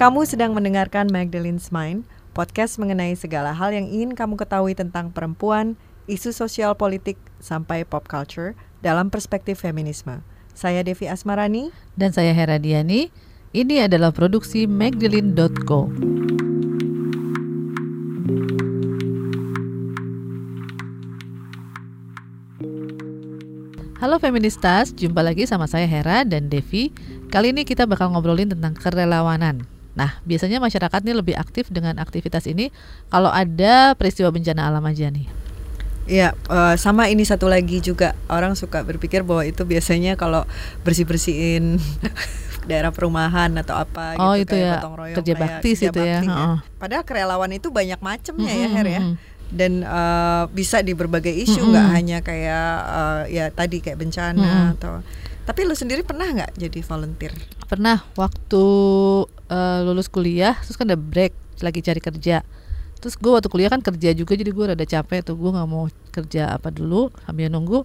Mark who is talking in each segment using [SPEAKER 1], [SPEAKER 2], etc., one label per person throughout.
[SPEAKER 1] Kamu sedang mendengarkan Magdalene's Mind, podcast mengenai segala hal yang ingin kamu ketahui tentang perempuan, isu sosial politik, sampai pop culture dalam perspektif feminisme. Saya Devi Asmarani.
[SPEAKER 2] Dan saya Hera Diani. Ini adalah produksi Magdalene.co. Halo Feministas, jumpa lagi sama saya Hera dan Devi. Kali ini kita bakal ngobrolin tentang kerelawanan. Nah, biasanya masyarakat ini lebih aktif dengan aktivitas ini kalau ada peristiwa bencana alam aja nih.
[SPEAKER 1] Ya, uh, sama ini satu lagi juga orang suka berpikir bahwa itu biasanya kalau bersih bersihin daerah perumahan atau apa
[SPEAKER 2] oh,
[SPEAKER 1] gitu
[SPEAKER 2] itu
[SPEAKER 1] kayak
[SPEAKER 2] ya,
[SPEAKER 1] gotong royong
[SPEAKER 2] kerja bakti
[SPEAKER 1] kerja
[SPEAKER 2] itu ya.
[SPEAKER 1] bakti
[SPEAKER 2] Heeh.
[SPEAKER 1] Padahal kerelawan itu banyak macamnya ya
[SPEAKER 2] Mm-mm,
[SPEAKER 1] Her ya. Dan uh, bisa di berbagai isu nggak hanya kayak uh, ya tadi kayak bencana
[SPEAKER 2] Mm-mm.
[SPEAKER 1] atau tapi lu sendiri pernah nggak jadi volunteer?
[SPEAKER 2] Pernah waktu eh, lulus kuliah, terus kan ada break lagi cari kerja. Terus gue waktu kuliah kan kerja juga, jadi gue rada capek tuh. Gue nggak mau kerja apa dulu, sambil nunggu.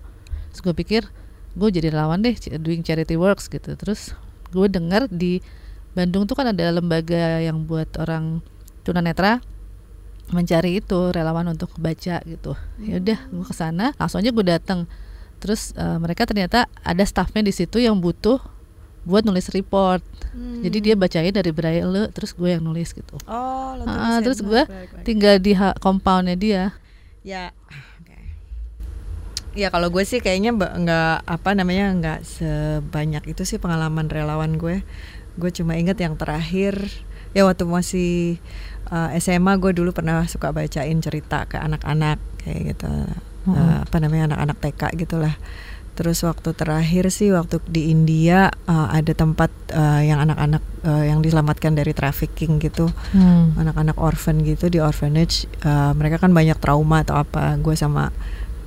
[SPEAKER 2] Terus gue pikir gue jadi relawan deh, doing charity works gitu. Terus gue dengar di Bandung tuh kan ada lembaga yang buat orang tunanetra mencari itu relawan untuk baca gitu. Ya udah, gue ke sana, langsung aja gue datang. Terus eh, mereka ternyata ada staffnya di situ yang butuh buat nulis report. Jadi dia bacain dari braille, terus gue yang nulis gitu.
[SPEAKER 1] Oh, lo tulisin.
[SPEAKER 2] terus gue tinggal di compoundnya dia.
[SPEAKER 1] Ya. Ya kalau gue sih kayaknya nggak apa namanya nggak sebanyak itu sih pengalaman relawan gue. Gue cuma inget yang terakhir ya waktu masih uh, SMA gue dulu pernah suka bacain cerita ke anak-anak kayak gitu. Uh, apa namanya anak-anak TK gitulah. Terus waktu terakhir sih waktu di India uh, ada tempat uh, yang anak-anak uh, yang diselamatkan dari trafficking gitu.
[SPEAKER 2] Hmm.
[SPEAKER 1] anak-anak orphan gitu di orphanage uh, mereka kan banyak trauma atau apa. Gue sama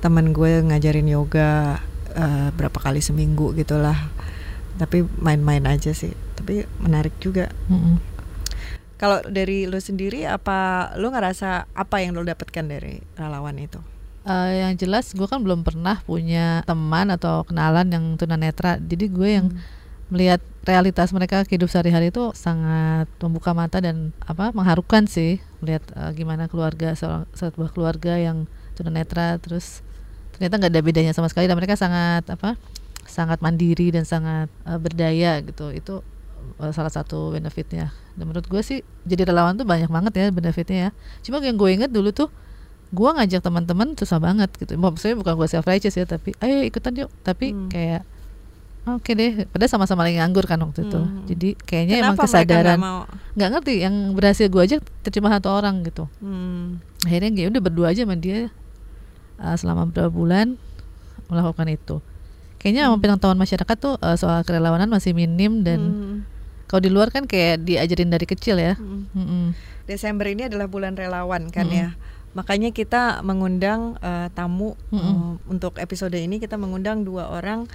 [SPEAKER 1] temen gue ngajarin yoga uh, berapa kali seminggu gitulah. Tapi main-main aja sih. Tapi menarik juga.
[SPEAKER 2] Mm-mm.
[SPEAKER 1] kalau dari lo sendiri apa lo ngerasa apa yang lo dapatkan dari relawan itu
[SPEAKER 2] Eh, yang jelas gue kan belum pernah punya teman atau kenalan yang tunanetra. Jadi gue yang melihat realitas mereka hidup sehari-hari itu sangat membuka mata dan apa mengharukan sih melihat eh, gimana keluarga seorang sebuah keluarga yang tunanetra. Terus ternyata nggak ada bedanya sama sekali dan mereka sangat apa sangat mandiri dan sangat eh, berdaya gitu. Itu salah satu benefitnya. Dan menurut gue sih jadi relawan tuh banyak banget ya benefitnya ya. Cuma yang gue inget dulu tuh gue ngajak teman-teman susah banget gitu maksudnya bukan gue self righteous ya tapi ayo ikutan yuk tapi
[SPEAKER 1] Hmm.
[SPEAKER 2] kayak oke deh padahal sama-sama lagi nganggur kan waktu itu
[SPEAKER 1] Hmm.
[SPEAKER 2] jadi kayaknya emang
[SPEAKER 1] Kenapa mereka
[SPEAKER 2] kesadaran
[SPEAKER 1] nggak
[SPEAKER 2] ngerti yang berhasil gue aja tercuma satu orang gitu
[SPEAKER 1] Hmm.
[SPEAKER 2] akhirnya ya udah berdua aja sama dia uh, selama beberapa bulan melakukan itu kayaknya emang pengetahuan masyarakat tuh uh, soal kerelawanan masih minim dan
[SPEAKER 1] Hmm.
[SPEAKER 2] kalau di luar kan kayak diajarin dari kecil ya
[SPEAKER 1] Hmm.
[SPEAKER 2] Mm-mm.
[SPEAKER 1] Desember ini adalah bulan relawan kan
[SPEAKER 2] Mm-mm.
[SPEAKER 1] ya. Makanya kita mengundang eh, tamu
[SPEAKER 2] Mm-mm.
[SPEAKER 1] eh, untuk episode ini kita mengundang dua orang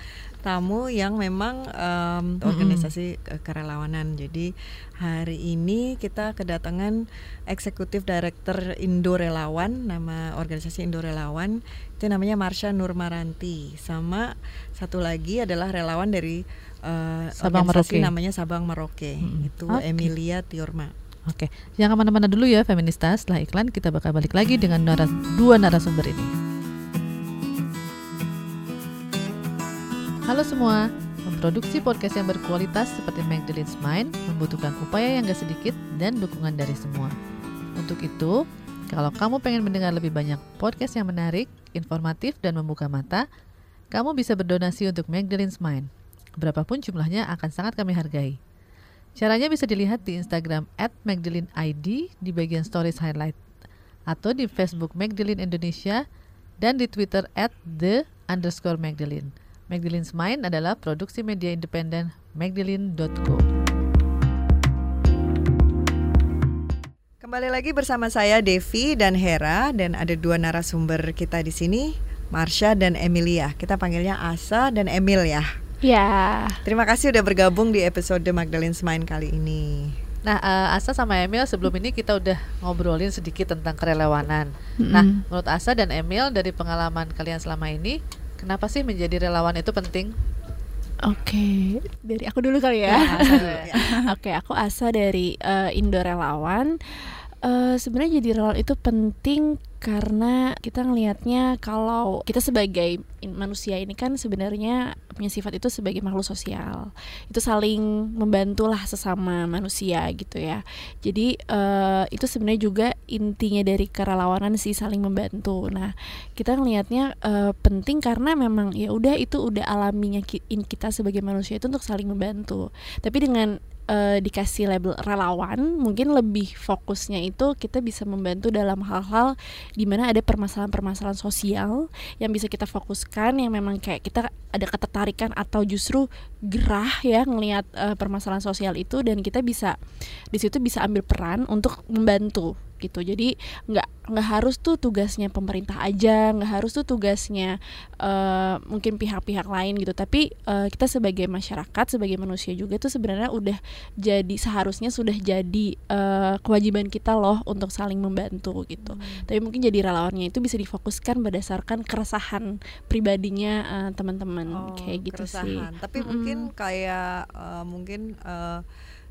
[SPEAKER 1] tamu yang memang em,
[SPEAKER 2] Mm-mm.
[SPEAKER 1] organisasi ke- kerelawanan. Jadi hari ini kita kedatangan eksekutif director Indo Relawan, nama organisasi Indo Relawan itu namanya Marsha Nurmaranti. Sama satu lagi adalah relawan dari eh,
[SPEAKER 2] Sabang
[SPEAKER 1] organisasi
[SPEAKER 2] Merauke.
[SPEAKER 1] namanya Sabang Merauke.
[SPEAKER 2] Mm-mm.
[SPEAKER 1] Itu
[SPEAKER 2] Oke.
[SPEAKER 1] Emilia Tiorma.
[SPEAKER 2] Oke, jangan ke mana-mana dulu ya Feminista. Setelah iklan kita bakal balik lagi dengan naras- dua narasumber ini. Halo semua, memproduksi podcast yang berkualitas seperti Magdalene's Mind membutuhkan upaya yang gak sedikit dan dukungan dari semua. Untuk itu, kalau kamu pengen mendengar lebih banyak podcast yang menarik, informatif, dan membuka mata, kamu bisa berdonasi untuk Magdalene's Mind. Berapapun jumlahnya akan sangat kami hargai. Caranya bisa dilihat di Instagram at ID di bagian stories highlight atau di Facebook Magdalene Indonesia dan di Twitter at the underscore Magdalene. Magdalene's Mind adalah produksi media independen magdalene.co.
[SPEAKER 1] Kembali lagi bersama saya Devi dan Hera dan ada dua narasumber kita di sini, Marsha dan Emilia. Kita panggilnya Asa dan Emil ya.
[SPEAKER 3] Ya,
[SPEAKER 1] Terima kasih udah bergabung di episode Magdalene's Mind kali ini.
[SPEAKER 2] Nah, eh, Asa sama Emil sebelum ini kita udah ngobrolin sedikit tentang kerelawanan. Nah,
[SPEAKER 3] Mm-mm.
[SPEAKER 2] menurut Asa dan Emil dari pengalaman kalian selama ini, kenapa sih menjadi relawan itu penting?
[SPEAKER 3] Oke, dari aku dulu kali ya. Oke, aku Asa dari uh, Indo Relawan. Uh, sebenarnya jadi relawan itu penting karena kita ngelihatnya kalau kita sebagai manusia ini kan sebenarnya punya sifat itu sebagai makhluk sosial. Itu saling membantulah sesama manusia gitu ya. Jadi uh, itu sebenarnya juga intinya dari kerelawanan sih saling membantu. Nah kita ngelihatnya uh, penting karena memang ya udah itu udah alaminya kita sebagai manusia itu untuk saling membantu. Tapi dengan uh, dikasih label relawan mungkin lebih fokusnya itu kita bisa membantu dalam hal-hal di mana ada permasalahan-permasalahan sosial yang bisa kita fokuskan yang memang kayak kita ada ketertarikan atau justru gerah ya ngelihat uh, permasalahan sosial itu dan kita bisa di situ bisa ambil peran untuk membantu gitu jadi nggak nggak harus tuh tugasnya pemerintah aja nggak harus tuh tugasnya uh, mungkin pihak-pihak lain gitu tapi uh, kita sebagai masyarakat sebagai manusia juga tuh sebenarnya udah jadi seharusnya sudah jadi uh, kewajiban kita loh untuk saling membantu gitu hmm. tapi mungkin jadi relawannya itu bisa difokuskan berdasarkan keresahan pribadinya uh, teman-teman oh, kayak gitu keresahan.
[SPEAKER 1] sih tapi -hmm. mungkin kayak uh, mungkin uh,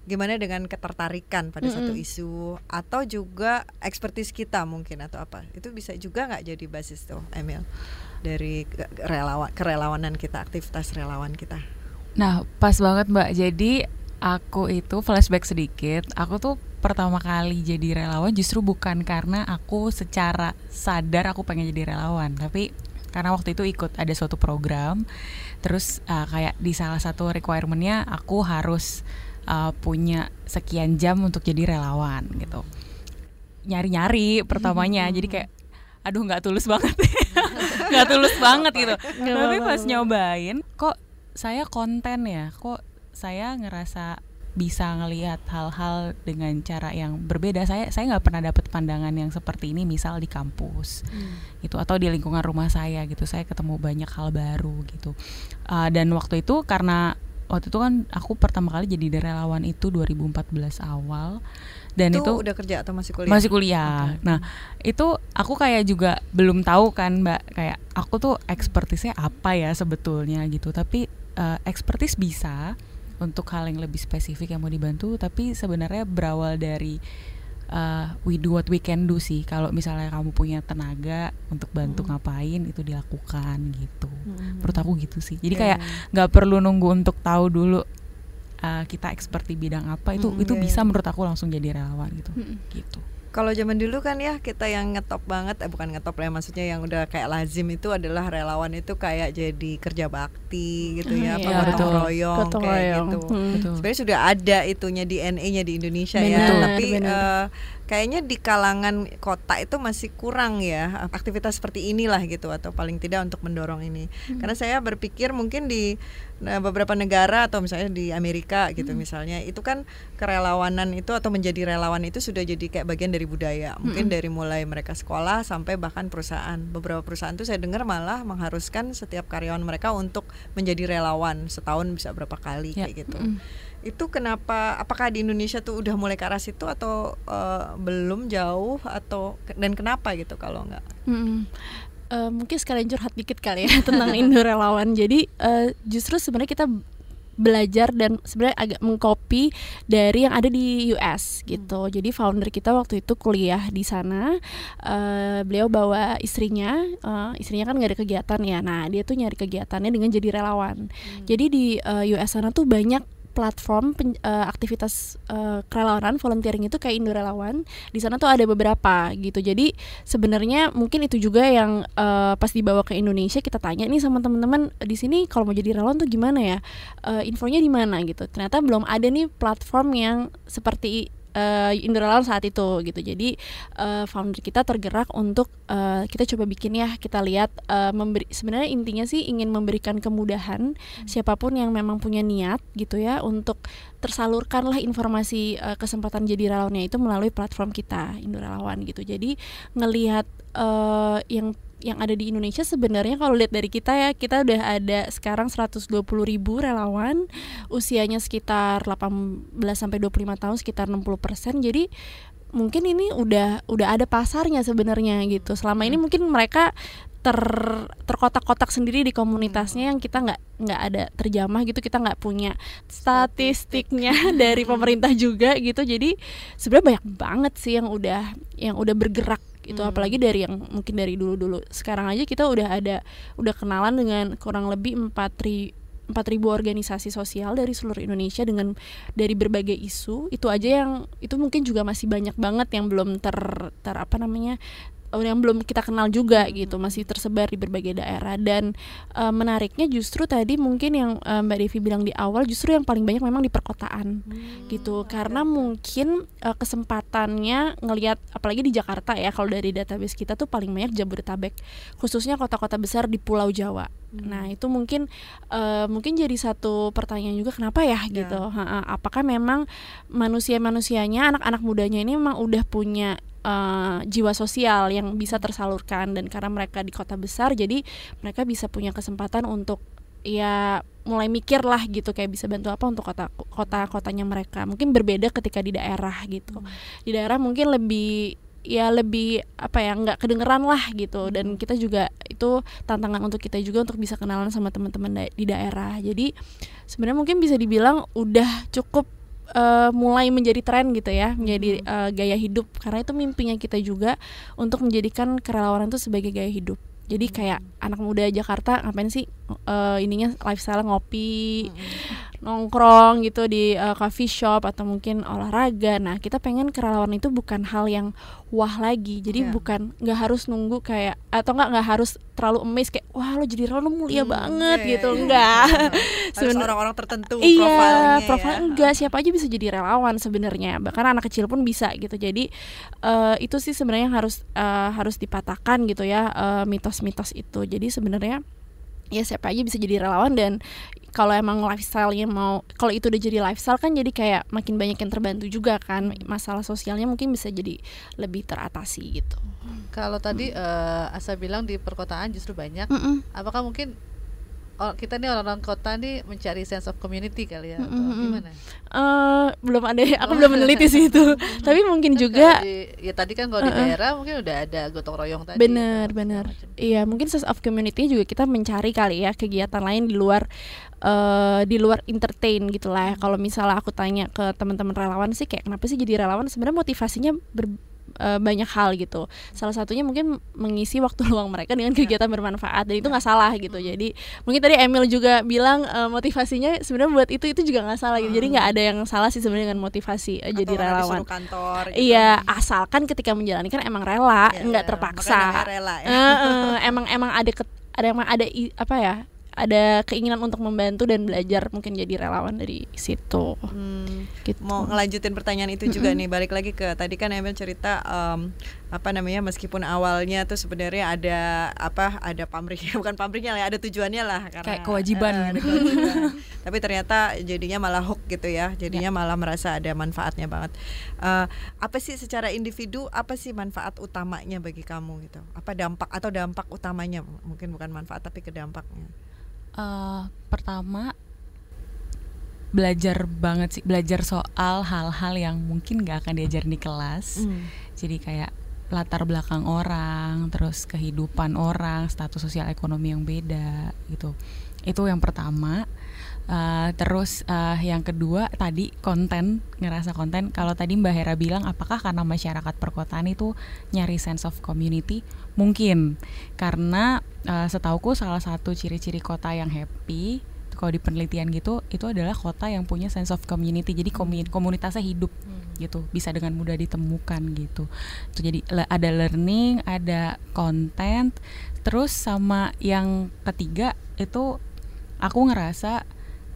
[SPEAKER 1] gimana dengan ketertarikan pada mm -hmm. satu isu atau juga ekspertis kita mungkin atau apa? Itu bisa juga nggak jadi basis tuh Emil? Dari relawan kerelawanan kita aktivitas relawan kita.
[SPEAKER 4] Nah pas banget mbak. Jadi aku itu flashback sedikit. Aku tuh pertama kali jadi relawan justru bukan karena aku secara sadar aku pengen jadi relawan. Tapi karena waktu itu ikut ada suatu program. Terus uh, kayak di salah satu requirementnya aku harus uh, punya sekian jam untuk jadi relawan gitu. Nyari-nyari pertamanya hmm. jadi kayak aduh nggak tulus banget. Nggak tulus banget gitu. Tapi pas nyobain kok saya konten ya? Kok saya ngerasa bisa ngelihat hal-hal dengan cara yang berbeda? Saya saya nggak pernah dapat pandangan yang seperti ini misal di kampus hmm. gitu atau di lingkungan rumah saya gitu. Saya ketemu banyak hal baru gitu. Uh, dan waktu itu karena waktu itu kan aku pertama kali jadi relawan itu 2014 awal dan itu,
[SPEAKER 1] itu udah kerja atau masih kuliah?
[SPEAKER 4] Masih kuliah. Okay. Nah, itu aku kayak juga belum tahu kan, Mbak, kayak aku tuh ekspertisnya apa ya sebetulnya gitu. Tapi uh, ekspertis bisa untuk hal yang lebih spesifik yang mau dibantu, tapi sebenarnya berawal dari uh, we do what we can do sih kalau misalnya kamu punya tenaga untuk bantu hmm. ngapain itu dilakukan gitu hmm. menurut aku gitu sih jadi yeah. kayak nggak perlu nunggu untuk tahu dulu uh, kita expert di bidang apa itu hmm, itu yeah. bisa iya. menurut aku langsung jadi relawan gitu hmm. gitu
[SPEAKER 1] kalau zaman dulu kan ya kita yang ngetop banget eh bukan ngetop ya maksudnya yang udah kayak lazim itu adalah relawan itu kayak jadi kerja bakti gitu ya, hmm, ya gotong royong gotong kayak royong. gitu. Hmm. Sebenarnya sudah ada itunya DNA-nya di Indonesia ya, bener, ya, tapi bener. Uh, kayaknya di kalangan kota itu masih kurang ya aktivitas seperti inilah gitu atau paling tidak untuk mendorong ini. Hmm. Karena saya berpikir mungkin di nah, beberapa negara atau misalnya di Amerika gitu hmm. misalnya itu kan kerelawanan itu atau menjadi relawan itu sudah jadi kayak bagian dari budaya. Mungkin hmm. dari mulai mereka sekolah sampai bahkan perusahaan. Beberapa perusahaan tuh saya dengar malah mengharuskan setiap karyawan mereka untuk menjadi relawan setahun bisa berapa kali ya. kayak gitu. Hmm itu kenapa apakah di Indonesia tuh udah mulai ke arah situ atau uh, belum jauh atau dan kenapa gitu kalau nggak hmm.
[SPEAKER 3] uh, mungkin sekalian curhat dikit kali ya tentang Indo relawan jadi uh, justru sebenarnya kita belajar dan sebenarnya agak mengcopy dari yang ada di US gitu. Hmm. Jadi founder kita waktu itu kuliah di sana, uh, beliau bawa istrinya, uh, istrinya kan nggak ada kegiatan ya. Nah dia tuh nyari kegiatannya dengan jadi relawan. Hmm. Jadi di uh, US sana tuh banyak platform pen, uh, aktivitas uh, kerelawanan volunteering itu kayak Indo Relawan di sana tuh ada beberapa gitu. Jadi sebenarnya mungkin itu juga yang uh, pas dibawa ke Indonesia kita tanya nih sama teman-teman di sini kalau mau jadi relawan tuh gimana ya? Uh, infonya di mana? Gitu. Ternyata belum ada nih platform yang seperti uh, saat itu gitu. Jadi uh, founder kita tergerak untuk uh, kita coba bikin ya kita lihat uh, memberi sebenarnya intinya sih ingin memberikan kemudahan hmm. siapa pun yang memang punya niat gitu ya untuk tersalurkanlah informasi uh, kesempatan jadi relawannya itu melalui platform kita Indorelawan gitu. Jadi ngelihat uh, yang yang ada di Indonesia sebenarnya kalau lihat dari kita ya kita udah ada sekarang 120 ribu relawan usianya sekitar 18 sampai 25 tahun sekitar 60 persen jadi mungkin ini udah udah ada pasarnya sebenarnya gitu selama ini hmm. mungkin mereka ter terkotak-kotak sendiri di komunitasnya yang kita nggak nggak ada terjamah gitu kita nggak punya statistiknya dari pemerintah juga gitu. Jadi sebenarnya banyak banget sih yang udah yang udah bergerak itu
[SPEAKER 1] Hmm.
[SPEAKER 3] apalagi dari yang mungkin dari dulu-dulu. Sekarang aja kita udah ada udah kenalan dengan kurang lebih empat ri 4.000 organisasi sosial dari seluruh Indonesia dengan dari berbagai isu. Itu aja yang itu mungkin juga masih banyak banget yang belum ter, ter apa namanya yang belum kita kenal juga gitu masih tersebar di berbagai daerah. Dan eh, menariknya justru tadi mungkin yang eh, Mbak Devi bilang di awal justru yang paling banyak memang di perkotaan gitu. karena mungkin eh, kesempatannya ngelihat apalagi di Jakarta ya kalau dari database kita tuh paling banyak Jabodetabek khususnya kota-kota besar di Pulau Jawa. Nah itu mungkin eh, mungkin jadi satu pertanyaan juga kenapa ya gitu. Ha-ha. apakah memang manusia-manusianya anak-anak mudanya ini memang udah punya eh, jiwa sosial yang bisa tersalurkan. Dan karena mereka di kota besar jadi mereka bisa punya kesempatan untuk ya mulai mikir lah gitu kayak bisa bantu apa untuk kota kota kotanya mereka. Mungkin berbeda ketika di daerah gitu. Di daerah mungkin lebih ya lebih apa ya nggak kedengeran lah gitu. Dan kita juga itu tantangan untuk kita juga untuk bisa kenalan sama teman-teman da- di daerah. Jadi sebenarnya mungkin bisa dibilang udah cukup eh, mulai menjadi tren gitu ya menjadi eh, gaya hidup. Karena itu mimpinya kita juga untuk menjadikan kerelawanan itu sebagai gaya hidup. Jadi kayak anak muda Jakarta ngapain sih eh, ininya lifestyle ngopi nongkrong gitu di eh, coffee shop atau mungkin olahraga. Nah kita pengen kerelawanan itu bukan hal yang wah lagi. Jadi
[SPEAKER 1] Iya.
[SPEAKER 3] bukan nggak harus nunggu kayak atau nggak nggak harus terlalu emes kayak wah lo jadi relawan mulia
[SPEAKER 1] Hmm,
[SPEAKER 3] banget
[SPEAKER 1] iya,
[SPEAKER 3] gitu.
[SPEAKER 1] iya,
[SPEAKER 3] enggak
[SPEAKER 1] iya. Harus orang-orang tertentu
[SPEAKER 3] iya
[SPEAKER 1] profilnya
[SPEAKER 3] profil
[SPEAKER 1] ya.
[SPEAKER 3] enggak siapa aja bisa jadi relawan sebenarnya. Bahkan anak kecil pun bisa gitu. Jadi eh, itu sih sebenarnya yang harus eh, harus dipatahkan gitu ya mitos-mitos itu. Jadi sebenarnya ya siapa aja bisa jadi relawan dan kalau emang lifestyle-nya mau kalau itu udah jadi lifestyle kan jadi kayak makin banyak yang terbantu juga kan masalah sosialnya mungkin bisa jadi lebih teratasi gitu
[SPEAKER 2] Kalau tadi eh, Asa bilang di perkotaan justru banyak.
[SPEAKER 3] Mm-mm.
[SPEAKER 2] Apakah mungkin kita nih orang-orang kota nih mencari sense of community kali ya
[SPEAKER 3] Mm-mm.
[SPEAKER 2] gimana?
[SPEAKER 3] Eh, belum ada aku belum meneliti sih itu tapi mungkin
[SPEAKER 2] Kan
[SPEAKER 3] juga
[SPEAKER 2] di- ya tadi kan kalau di
[SPEAKER 3] Uh-uh.
[SPEAKER 2] daerah mungkin udah ada gotong royong tadi.
[SPEAKER 3] Bener,
[SPEAKER 2] segala
[SPEAKER 3] bener. Iya, mungkin sense of community juga kita mencari kali ya kegiatan lain di luar eh di luar entertain gitu lah. Kalau misalnya aku tanya ke teman-teman relawan sih kayak kenapa sih jadi relawan? Sebenarnya motivasinya ber- eh, banyak hal gitu. Salah satunya mungkin mengisi waktu luang mereka dengan kegiatan bermanfaat dan itu nggak salah gitu. Jadi mungkin tadi Emil juga bilang eh, motivasinya sebenarnya buat itu itu juga nggak salah gitu. Jadi nggak ada yang salah sih sebenarnya dengan motivasi
[SPEAKER 1] Atau
[SPEAKER 3] jadi relawan.
[SPEAKER 1] kantor gitu.
[SPEAKER 3] Iya, asalkan ketika menjalankan emang rela,
[SPEAKER 1] Ya,
[SPEAKER 3] nggak
[SPEAKER 1] ya,
[SPEAKER 3] terpaksa.
[SPEAKER 1] makanya namanya rela ya.
[SPEAKER 3] Eh, eh, emang emang ada ket- ada emang ada i- apa ya? Ada keinginan untuk membantu dan belajar mungkin jadi relawan dari situ.
[SPEAKER 1] Hmm,
[SPEAKER 3] Gitu.
[SPEAKER 1] mau ngelanjutin pertanyaan itu juga nih balik lagi ke tadi kan Emil cerita em, apa namanya meskipun awalnya tuh sebenarnya ada apa ada pamrihnya bukan pamrihnya lah ya, ada tujuannya lah karena
[SPEAKER 4] Kayak kewajiban.
[SPEAKER 1] eh, ada kewajiban. tapi ternyata jadinya malah hook gitu ya jadinya malah merasa ada manfaatnya banget Eh, apa sih secara individu apa sih manfaat utamanya bagi kamu gitu apa dampak atau dampak utamanya mungkin bukan manfaat tapi ke
[SPEAKER 4] Eh, pertama belajar banget sih belajar soal hal-hal yang mungkin gak akan diajarin di kelas
[SPEAKER 1] Hmm.
[SPEAKER 4] jadi kayak latar belakang orang terus kehidupan orang status sosial ekonomi yang beda gitu. Itu yang pertama. Uh, terus uh, yang kedua tadi konten ngerasa konten. Kalau tadi Mbak Hera bilang apakah karena masyarakat perkotaan itu nyari sense of community? Mungkin. Karena uh, setauku salah satu ciri-ciri kota yang happy kalau di penelitian gitu itu adalah kota yang punya sense of community. Jadi komi- komunitasnya hidup gitu bisa dengan mudah ditemukan gitu. Itu jadi le- ada learning ada konten terus sama yang ketiga itu aku ngerasa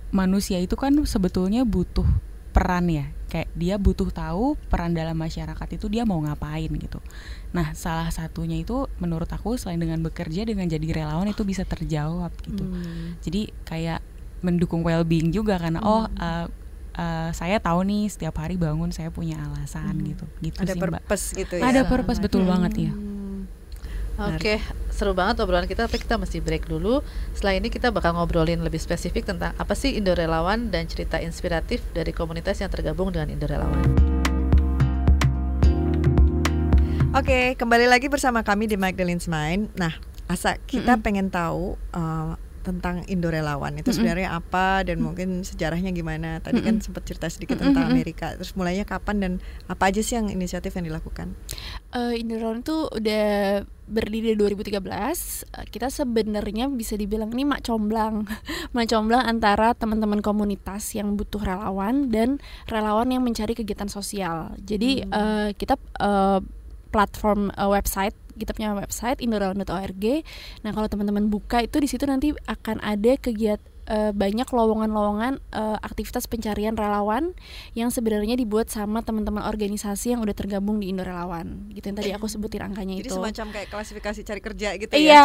[SPEAKER 4] manusia itu kan sebetulnya butuh peran ya. Kayak dia butuh tahu peran dalam masyarakat itu dia mau ngapain gitu. Nah salah satunya itu menurut aku selain dengan bekerja dengan jadi relawan itu bisa terjawab gitu.
[SPEAKER 1] Hmm.
[SPEAKER 4] jadi kayak mendukung well-being juga karena oh uh, uh, saya tahu nih setiap hari bangun saya punya alasan gitu gitu
[SPEAKER 1] ada
[SPEAKER 4] sih mbak
[SPEAKER 1] purpose gitu ya
[SPEAKER 4] ada purpose betul banget ya
[SPEAKER 1] Hmm.
[SPEAKER 2] Oke, seru banget obrolan kita, tapi kita mesti break dulu. Setelah ini kita bakal ngobrolin lebih spesifik tentang apa sih Indo Relawan dan cerita inspiratif dari komunitas yang tergabung dengan Indo Relawan.
[SPEAKER 1] Oke, kembali lagi bersama kami di Magdalene's Mind. Nah, Asa kita
[SPEAKER 3] Mm-mm.
[SPEAKER 1] pengen tahu uh, tentang Indo Relawan itu
[SPEAKER 3] Mm-mm.
[SPEAKER 1] sebenarnya apa dan mungkin sejarahnya gimana. Tadi kan
[SPEAKER 3] Mm-mm.
[SPEAKER 1] sempat cerita sedikit tentang. Amerika. Terus mulainya kapan dan apa aja sih yang inisiatif yang dilakukan?
[SPEAKER 3] Eh, Indorelawan itu udah berdiri dari 2013. Eh, kita sebenarnya bisa dibilang ini mak comblang, mak comblang antara teman-teman komunitas yang butuh relawan dan relawan yang mencari kegiatan sosial. Jadi
[SPEAKER 1] Hmm.
[SPEAKER 3] eh, kita eh, platform eh, website kita punya website indorelawan.org. Nah kalau teman-teman buka itu di situ nanti akan ada kegiatan banyak lowongan-lowongan eh, aktivitas pencarian relawan yang sebenarnya dibuat sama teman-teman organisasi yang udah tergabung di Indo Relawan gitu yang tadi aku sebutin angkanya
[SPEAKER 1] Jadi
[SPEAKER 3] itu
[SPEAKER 1] semacam kayak klasifikasi cari kerja gitu
[SPEAKER 3] iya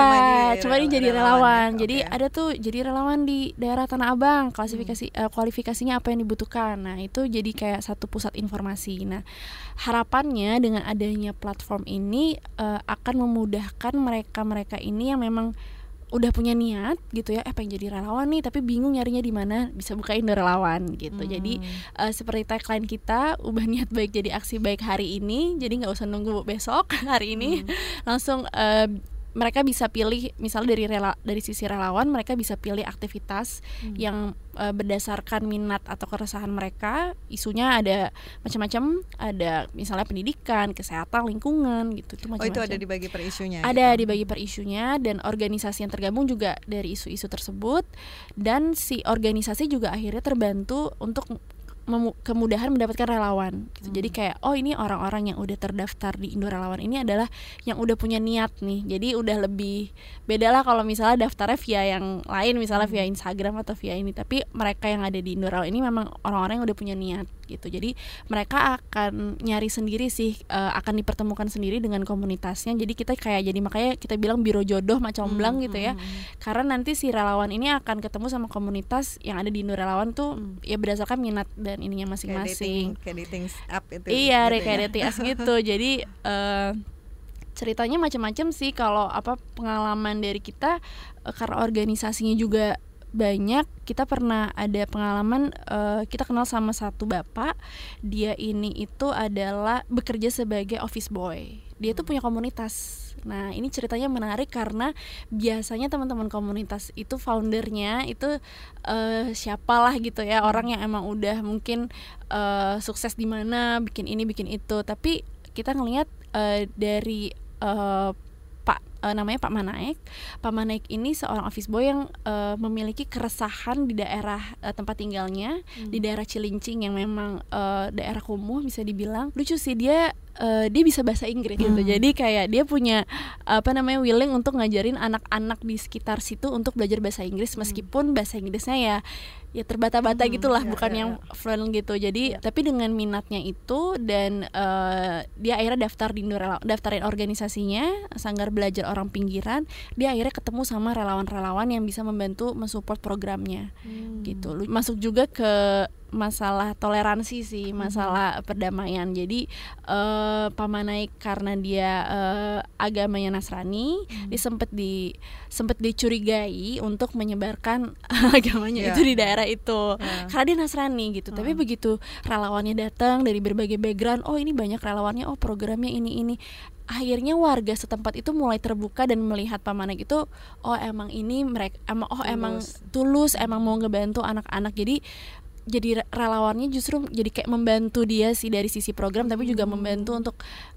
[SPEAKER 1] ya.
[SPEAKER 3] cuma ini jadi
[SPEAKER 1] ya.
[SPEAKER 3] relawan
[SPEAKER 1] Oke.
[SPEAKER 3] jadi ada tuh jadi relawan di daerah Tanah Abang klasifikasi
[SPEAKER 1] Hmm.
[SPEAKER 3] eh, kualifikasinya apa yang dibutuhkan nah itu jadi kayak satu pusat informasi nah harapannya dengan adanya platform ini eh, akan memudahkan mereka mereka ini yang memang udah punya niat gitu ya eh pengen jadi relawan nih tapi bingung nyarinya di mana bisa buka Indo relawan gitu jadi
[SPEAKER 1] Hmm.
[SPEAKER 3] eh, seperti tagline kita ubah niat baik jadi aksi baik hari ini jadi nggak usah nunggu besok hari ini
[SPEAKER 1] Hmm.
[SPEAKER 3] langsung eh, mereka bisa pilih misalnya dari rela dari sisi relawan mereka bisa pilih aktivitas
[SPEAKER 1] Hmm.
[SPEAKER 3] yang eh, berdasarkan minat atau keresahan mereka isunya ada macam-macam ada misalnya pendidikan kesehatan lingkungan gitu itu
[SPEAKER 1] Oh
[SPEAKER 3] macam-macam
[SPEAKER 1] itu ada dibagi per isunya.
[SPEAKER 3] ada
[SPEAKER 1] gitu.
[SPEAKER 3] dibagi per isunya dan organisasi yang tergabung juga dari isu-isu tersebut dan si organisasi juga akhirnya terbantu untuk kemudahan mendapatkan relawan gitu. Jadi
[SPEAKER 1] Hmm.
[SPEAKER 3] kayak oh ini orang-orang yang udah terdaftar di Indo Relawan ini adalah yang udah punya niat nih. Jadi udah lebih beda lah kalau misalnya daftarnya via yang lain misalnya
[SPEAKER 1] Hmm.
[SPEAKER 3] via Instagram atau via ini tapi mereka yang ada di Indo Relawan ini memang orang-orang yang udah punya niat gitu. Jadi mereka akan nyari sendiri sih eh, akan dipertemukan sendiri dengan komunitasnya. Jadi kita kayak jadi makanya kita bilang biro jodoh macam
[SPEAKER 1] Hmm,
[SPEAKER 3] gitu ya.
[SPEAKER 1] hmm, hmm.
[SPEAKER 3] Karena nanti si relawan ini akan ketemu sama komunitas yang ada di Indo Relawan tuh
[SPEAKER 1] Hmm.
[SPEAKER 3] ya berdasarkan minat dan ininya
[SPEAKER 1] Kayak dating,
[SPEAKER 3] masing-masing.
[SPEAKER 1] kayak dating app itu.
[SPEAKER 3] Iya,
[SPEAKER 1] gitu
[SPEAKER 3] kayak
[SPEAKER 1] ya.
[SPEAKER 3] dating apps gitu. Jadi eh, ceritanya macam-macam sih kalau apa pengalaman dari kita eh, karena organisasinya juga banyak kita pernah ada pengalaman eh, kita kenal sama satu bapak dia ini itu adalah bekerja sebagai office boy. Dia tuh punya komunitas. Nah ini ceritanya menarik karena biasanya teman-teman komunitas itu foundernya itu eh, siapalah gitu ya orang yang emang udah mungkin eh, sukses di mana bikin ini bikin itu. Tapi kita ngelihat eh, dari eh, Eh, namanya Pak Manaek. Pak Manaek ini seorang office boy yang eh, memiliki keresahan di daerah eh, tempat tinggalnya di daerah Cilincing yang memang eh, daerah kumuh bisa dibilang. Lucu sih dia eh, dia bisa bahasa Inggris gitu.
[SPEAKER 2] Hmm.
[SPEAKER 3] Jadi kayak dia punya apa namanya willing untuk ngajarin anak-anak di sekitar situ untuk belajar bahasa Inggris meskipun bahasa Inggrisnya ya ya terbata-bata
[SPEAKER 1] Hmm,
[SPEAKER 3] gitulah
[SPEAKER 1] ya,
[SPEAKER 3] bukan
[SPEAKER 1] ya,
[SPEAKER 3] yang
[SPEAKER 1] ya.
[SPEAKER 3] fluent gitu. Jadi
[SPEAKER 1] Ya.
[SPEAKER 3] tapi dengan minatnya itu dan eh, dia akhirnya daftar di daftarin organisasinya Sanggar Belajar Orang Pinggiran, dia akhirnya ketemu sama relawan-relawan yang bisa membantu mensupport programnya
[SPEAKER 1] Hmm.
[SPEAKER 3] gitu. Masuk juga ke masalah toleransi sih, masalah perdamaian. Jadi eh Pamanaik karena dia eh, agamanya Nasrani, dia sempet di sempet dicurigai untuk menyebarkan agamanya
[SPEAKER 1] Iya.
[SPEAKER 3] itu di daerah itu.
[SPEAKER 1] Ya.
[SPEAKER 3] Karena dia Nasrani gitu. Tapi begitu relawannya datang dari berbagai background, oh ini banyak relawannya, oh programnya ini ini. Akhirnya warga setempat itu mulai terbuka dan melihat Pamanek itu oh emang ini mereka emang oh emang tulus, emang mau ngebantu anak-anak. Jadi jadi re- relawannya justru jadi kayak membantu dia sih dari sisi program tapi juga membantu untuk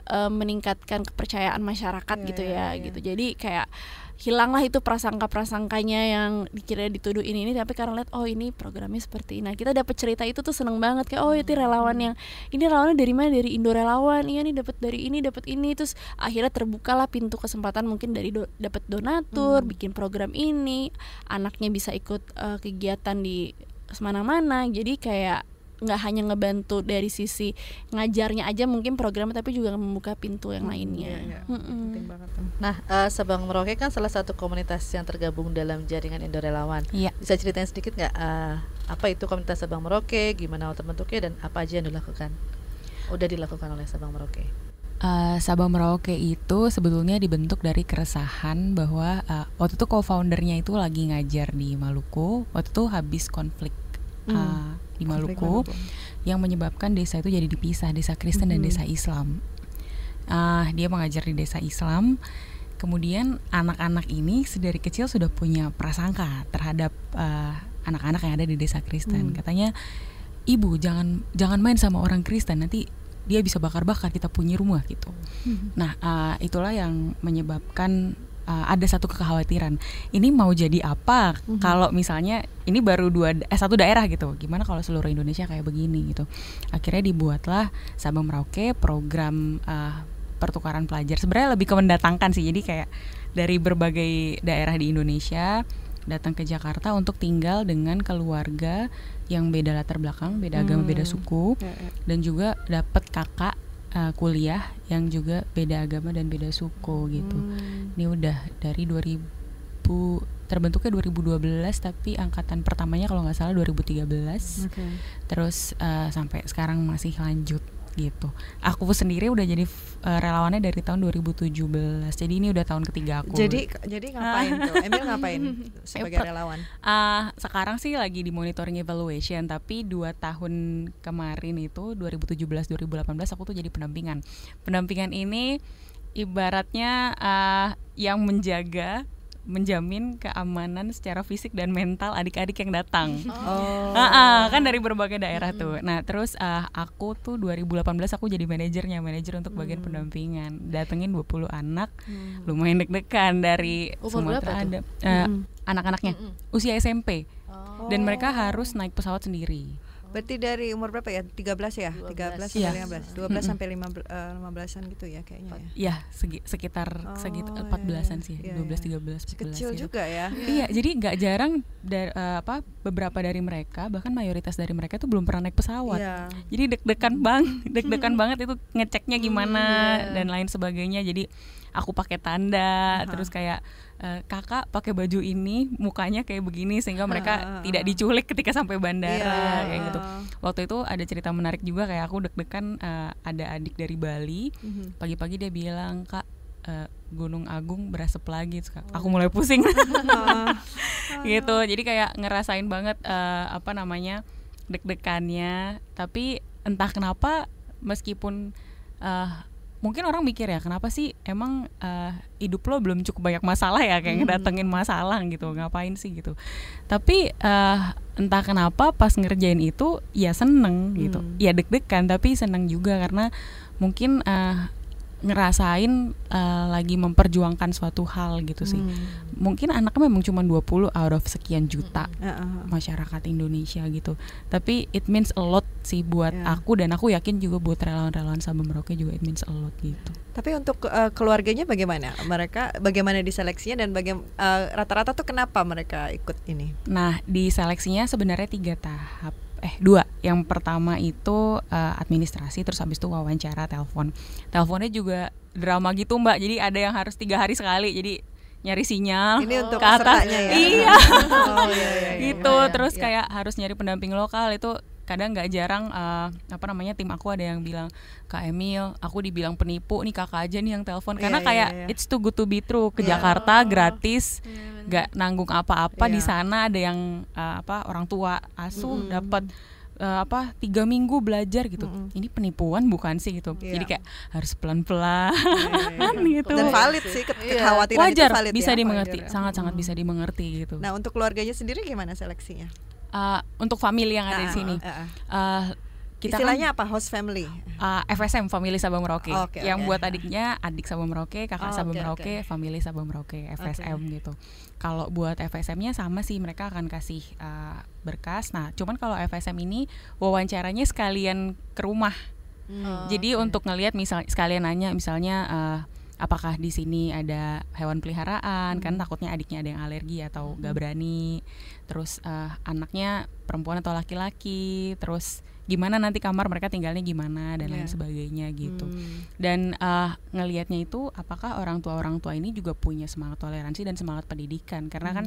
[SPEAKER 3] eh, meningkatkan kepercayaan masyarakat
[SPEAKER 1] Ya,
[SPEAKER 3] gitu
[SPEAKER 1] ya,
[SPEAKER 3] ya. gitu. Jadi kayak hilanglah itu prasangka-prasangkanya yang dikira dituduh ini ini tapi karena lihat oh ini programnya seperti ini. Nah, kita dapat cerita itu tuh seneng banget kayak oh itu relawan yang ini relawannya dari mana dari Indo relawan. Iya nih dapat dari ini, dapat ini terus akhirnya terbukalah pintu kesempatan mungkin dari do- dapat donatur, bikin program ini, anaknya bisa ikut eh, kegiatan di semana-mana. Jadi kayak nggak hanya ngebantu dari sisi ngajarnya aja mungkin program tapi juga membuka pintu yang lainnya.
[SPEAKER 1] Iya, iya. Penting banget.
[SPEAKER 2] Nah, eh, Sabang Merauke kan salah satu komunitas yang tergabung dalam jaringan Indo Relawan.
[SPEAKER 4] Iya.
[SPEAKER 2] Bisa ceritain sedikit nggak eh, apa itu komunitas Sabang Merauke, gimana terbentuknya dan apa aja yang dilakukan? Udah dilakukan oleh Sabang Merauke.
[SPEAKER 4] Eh, Sabang Merauke itu sebetulnya dibentuk dari keresahan bahwa eh, waktu itu co-foundernya itu lagi ngajar di Maluku. Waktu itu habis konflik eh,
[SPEAKER 1] Hmm.
[SPEAKER 4] di
[SPEAKER 1] Konflik
[SPEAKER 4] Maluku yang menyebabkan desa itu jadi dipisah, desa Kristen dan
[SPEAKER 1] Mhm.
[SPEAKER 4] desa Islam. Ah, dia mengajar di desa Islam kemudian anak-anak ini sedari kecil sudah punya prasangka terhadap eh, anak-anak yang ada di desa Kristen.
[SPEAKER 1] Hmm.
[SPEAKER 4] Katanya, ibu jangan jangan main sama orang Kristen nanti dia bisa bakar-bakar kita punya rumah gitu. Nah eh, itulah yang menyebabkan eh, ada satu kekhawatiran. Ini mau jadi apa
[SPEAKER 1] Mhm.
[SPEAKER 4] kalau misalnya ini baru dua eh satu daerah gitu. Gimana kalau seluruh Indonesia kayak begini gitu. Akhirnya dibuatlah Sabang Merauke program eh, pertukaran pelajar. Sebenarnya lebih ke mendatangkan sih. Jadi kayak dari berbagai daerah di Indonesia datang ke Jakarta untuk tinggal dengan keluarga yang beda latar belakang, beda agama, beda
[SPEAKER 1] Hmm.
[SPEAKER 4] suku
[SPEAKER 1] ya.
[SPEAKER 4] dan juga dapat kakak uh, kuliah yang juga beda agama dan beda suku gitu.
[SPEAKER 1] Hmm.
[SPEAKER 4] Ini udah dari 2000 terbentuknya 2012 tapi angkatan pertamanya kalau nggak salah 2013.
[SPEAKER 1] Oke.
[SPEAKER 4] Terus uh, sampai sekarang masih lanjut gitu. Aku sendiri udah jadi uh, relawannya dari tahun 2017. Jadi ini udah tahun ketiga aku.
[SPEAKER 1] Jadi jadi ngapain tuh? Emil ngapain sebagai
[SPEAKER 4] per-
[SPEAKER 1] relawan?
[SPEAKER 4] Ah, sekarang sih lagi di monitoring evaluation tapi dua tahun kemarin itu 2017 2018 aku tuh jadi pendampingan pendampingan ini ibaratnya ah, yang menjaga menjamin keamanan secara fisik dan mental adik-adik yang datang
[SPEAKER 1] Oh.
[SPEAKER 4] Ah, ah, kan dari berbagai daerah tuh. Nah, terus ah, aku tuh 2018 aku jadi manajernya, manajer untuk bagian pendampingan. Datengin 20 anak. Lumayan deg-degan dari
[SPEAKER 2] Umur berapa
[SPEAKER 4] Sumatera ada eh,
[SPEAKER 1] Mm-mm.
[SPEAKER 4] anak-anaknya
[SPEAKER 2] Mm-mm.
[SPEAKER 4] usia SMP
[SPEAKER 2] Oh.
[SPEAKER 4] dan mereka harus naik pesawat sendiri.
[SPEAKER 1] Berarti dari umur berapa ya? 13 ya? 13
[SPEAKER 2] 12.
[SPEAKER 1] sampai
[SPEAKER 4] Iya.
[SPEAKER 1] 15. 12
[SPEAKER 4] Mm-mm.
[SPEAKER 1] sampai 15 eh, 15-an gitu ya kayaknya ya.
[SPEAKER 4] Ya, segi- sekitar
[SPEAKER 1] Oh,
[SPEAKER 4] sekitar
[SPEAKER 1] iya,
[SPEAKER 4] 14-an
[SPEAKER 1] iya.
[SPEAKER 4] sih,
[SPEAKER 1] Iya,
[SPEAKER 4] 12
[SPEAKER 1] iya.
[SPEAKER 4] 13 14
[SPEAKER 1] Kecil
[SPEAKER 4] gitu.
[SPEAKER 1] juga ya.
[SPEAKER 4] Iya, jadi nggak jarang da- eh, apa beberapa dari mereka bahkan mayoritas dari mereka tuh belum pernah naik pesawat.
[SPEAKER 1] Iya.
[SPEAKER 4] Jadi deg-degan bang, deg-degan banget itu ngeceknya gimana
[SPEAKER 2] iya.
[SPEAKER 4] dan lain sebagainya. Jadi aku pakai tanda,
[SPEAKER 1] Aha.
[SPEAKER 4] terus kayak eh, kakak pakai baju ini, mukanya kayak begini sehingga mereka tidak diculik ketika sampai bandara
[SPEAKER 1] Iya.
[SPEAKER 4] kayak gitu. Waktu itu ada cerita menarik juga kayak aku deg-degan eh, ada adik dari Bali,
[SPEAKER 1] Mhm.
[SPEAKER 4] pagi-pagi dia bilang kak eh, Gunung Agung berasap lagi, Kak, aku mulai pusing. Gitu. Jadi kayak ngerasain banget eh, apa namanya deg-degannya. Tapi entah kenapa meskipun eh, mungkin orang mikir ya kenapa sih emang eh, hidup lo belum cukup banyak masalah ya? Kayak ngedatengin masalah gitu ngapain sih gitu? Tapi eh, entah kenapa pas ngerjain itu ya seneng gitu.
[SPEAKER 1] Hmm.
[SPEAKER 4] ya deg-degan tapi seneng juga karena mungkin eh, ngerasain eh, lagi memperjuangkan suatu hal gitu sih
[SPEAKER 1] Hmm.
[SPEAKER 4] mungkin anaknya memang cuma 20 out of sekian juta
[SPEAKER 1] ah.
[SPEAKER 4] masyarakat Indonesia gitu. Tapi it means a lot sih buat
[SPEAKER 1] Ya.
[SPEAKER 4] aku dan aku yakin juga buat relawan-relawan Sabang Merauke juga it means a lot gitu.
[SPEAKER 1] Tapi untuk eh, keluarganya bagaimana? Mereka bagaimana diseleksinya dan bagaimana rata-rata tuh kenapa mereka ikut ini?
[SPEAKER 4] Nah, di seleksinya sebenarnya tiga tahap. Eh, dua. Yang pertama itu eh, administrasi, terus habis itu wawancara, telepon. Teleponnya juga drama gitu, Mbak. Jadi ada yang harus tiga hari sekali. Jadi nyari sinyal
[SPEAKER 1] Ini untuk
[SPEAKER 4] ke atas.
[SPEAKER 1] ya?
[SPEAKER 4] Iya.
[SPEAKER 1] Oh, iya, iya, iya.
[SPEAKER 4] gitu
[SPEAKER 1] Iya,
[SPEAKER 4] terus
[SPEAKER 1] iya.
[SPEAKER 4] kayak harus nyari pendamping lokal itu kadang nggak jarang eh, apa namanya tim aku ada yang bilang kak Emil aku dibilang penipu nih kakak aja nih yang telepon karena
[SPEAKER 1] iya,
[SPEAKER 4] kayak
[SPEAKER 1] iya.
[SPEAKER 4] it's too good to be true ke
[SPEAKER 1] Iya.
[SPEAKER 4] Jakarta gratis
[SPEAKER 3] Iya,
[SPEAKER 4] nggak nanggung apa-apa di
[SPEAKER 1] Iya.
[SPEAKER 4] sana ada yang eh, apa orang tua asuh
[SPEAKER 1] Mm-mm.
[SPEAKER 4] dapat eh, apa tiga minggu belajar gitu
[SPEAKER 1] Mm-mm.
[SPEAKER 4] ini penipuan bukan sih gitu
[SPEAKER 1] Iya.
[SPEAKER 4] jadi kayak harus pelan-pelan
[SPEAKER 1] Iya, iya.
[SPEAKER 4] gitu
[SPEAKER 1] Dan valid sih ke- kekhawatiran itu
[SPEAKER 4] wajar
[SPEAKER 1] valid
[SPEAKER 4] bisa
[SPEAKER 1] ya?
[SPEAKER 4] dimengerti
[SPEAKER 1] Wajar ya.
[SPEAKER 4] sangat-sangat
[SPEAKER 1] Hmm.
[SPEAKER 4] bisa dimengerti gitu
[SPEAKER 1] Nah untuk keluarganya sendiri gimana seleksinya?
[SPEAKER 4] Eh, untuk family yang ada di
[SPEAKER 1] Ah,
[SPEAKER 4] sini
[SPEAKER 1] ah.
[SPEAKER 4] Eh, kita
[SPEAKER 1] Istilahnya
[SPEAKER 4] kan
[SPEAKER 1] apa? Host family.
[SPEAKER 4] uh, FSM Family Sabang Merauke.
[SPEAKER 1] Oke,
[SPEAKER 4] yang
[SPEAKER 1] oke.
[SPEAKER 4] buat adiknya adik Sabang Merauke, kakak
[SPEAKER 1] Oh, oke,
[SPEAKER 4] Merauke,
[SPEAKER 1] oke.
[SPEAKER 4] Family Sabang Merauke, FSM gitu. Kalau buat FSM-nya sama sih mereka akan kasih uh, berkas. Nah, cuman kalau FSM ini wawancaranya sekalian ke rumah.
[SPEAKER 2] Oh,
[SPEAKER 4] Jadi
[SPEAKER 2] oke.
[SPEAKER 4] untuk ngelihat misal sekalian nanya misalnya uh, apakah di sini ada hewan peliharaan kan takutnya adiknya ada yang alergi atau gak berani. Terus uh, anaknya perempuan atau laki-laki. Terus gimana nanti kamar mereka tinggalnya gimana dan lain
[SPEAKER 1] Iya.
[SPEAKER 4] sebagainya gitu.
[SPEAKER 1] Hmm.
[SPEAKER 4] Dan uh, ngelihatnya itu apakah orang tua orang tua ini juga punya semangat toleransi dan semangat pendidikan karena kan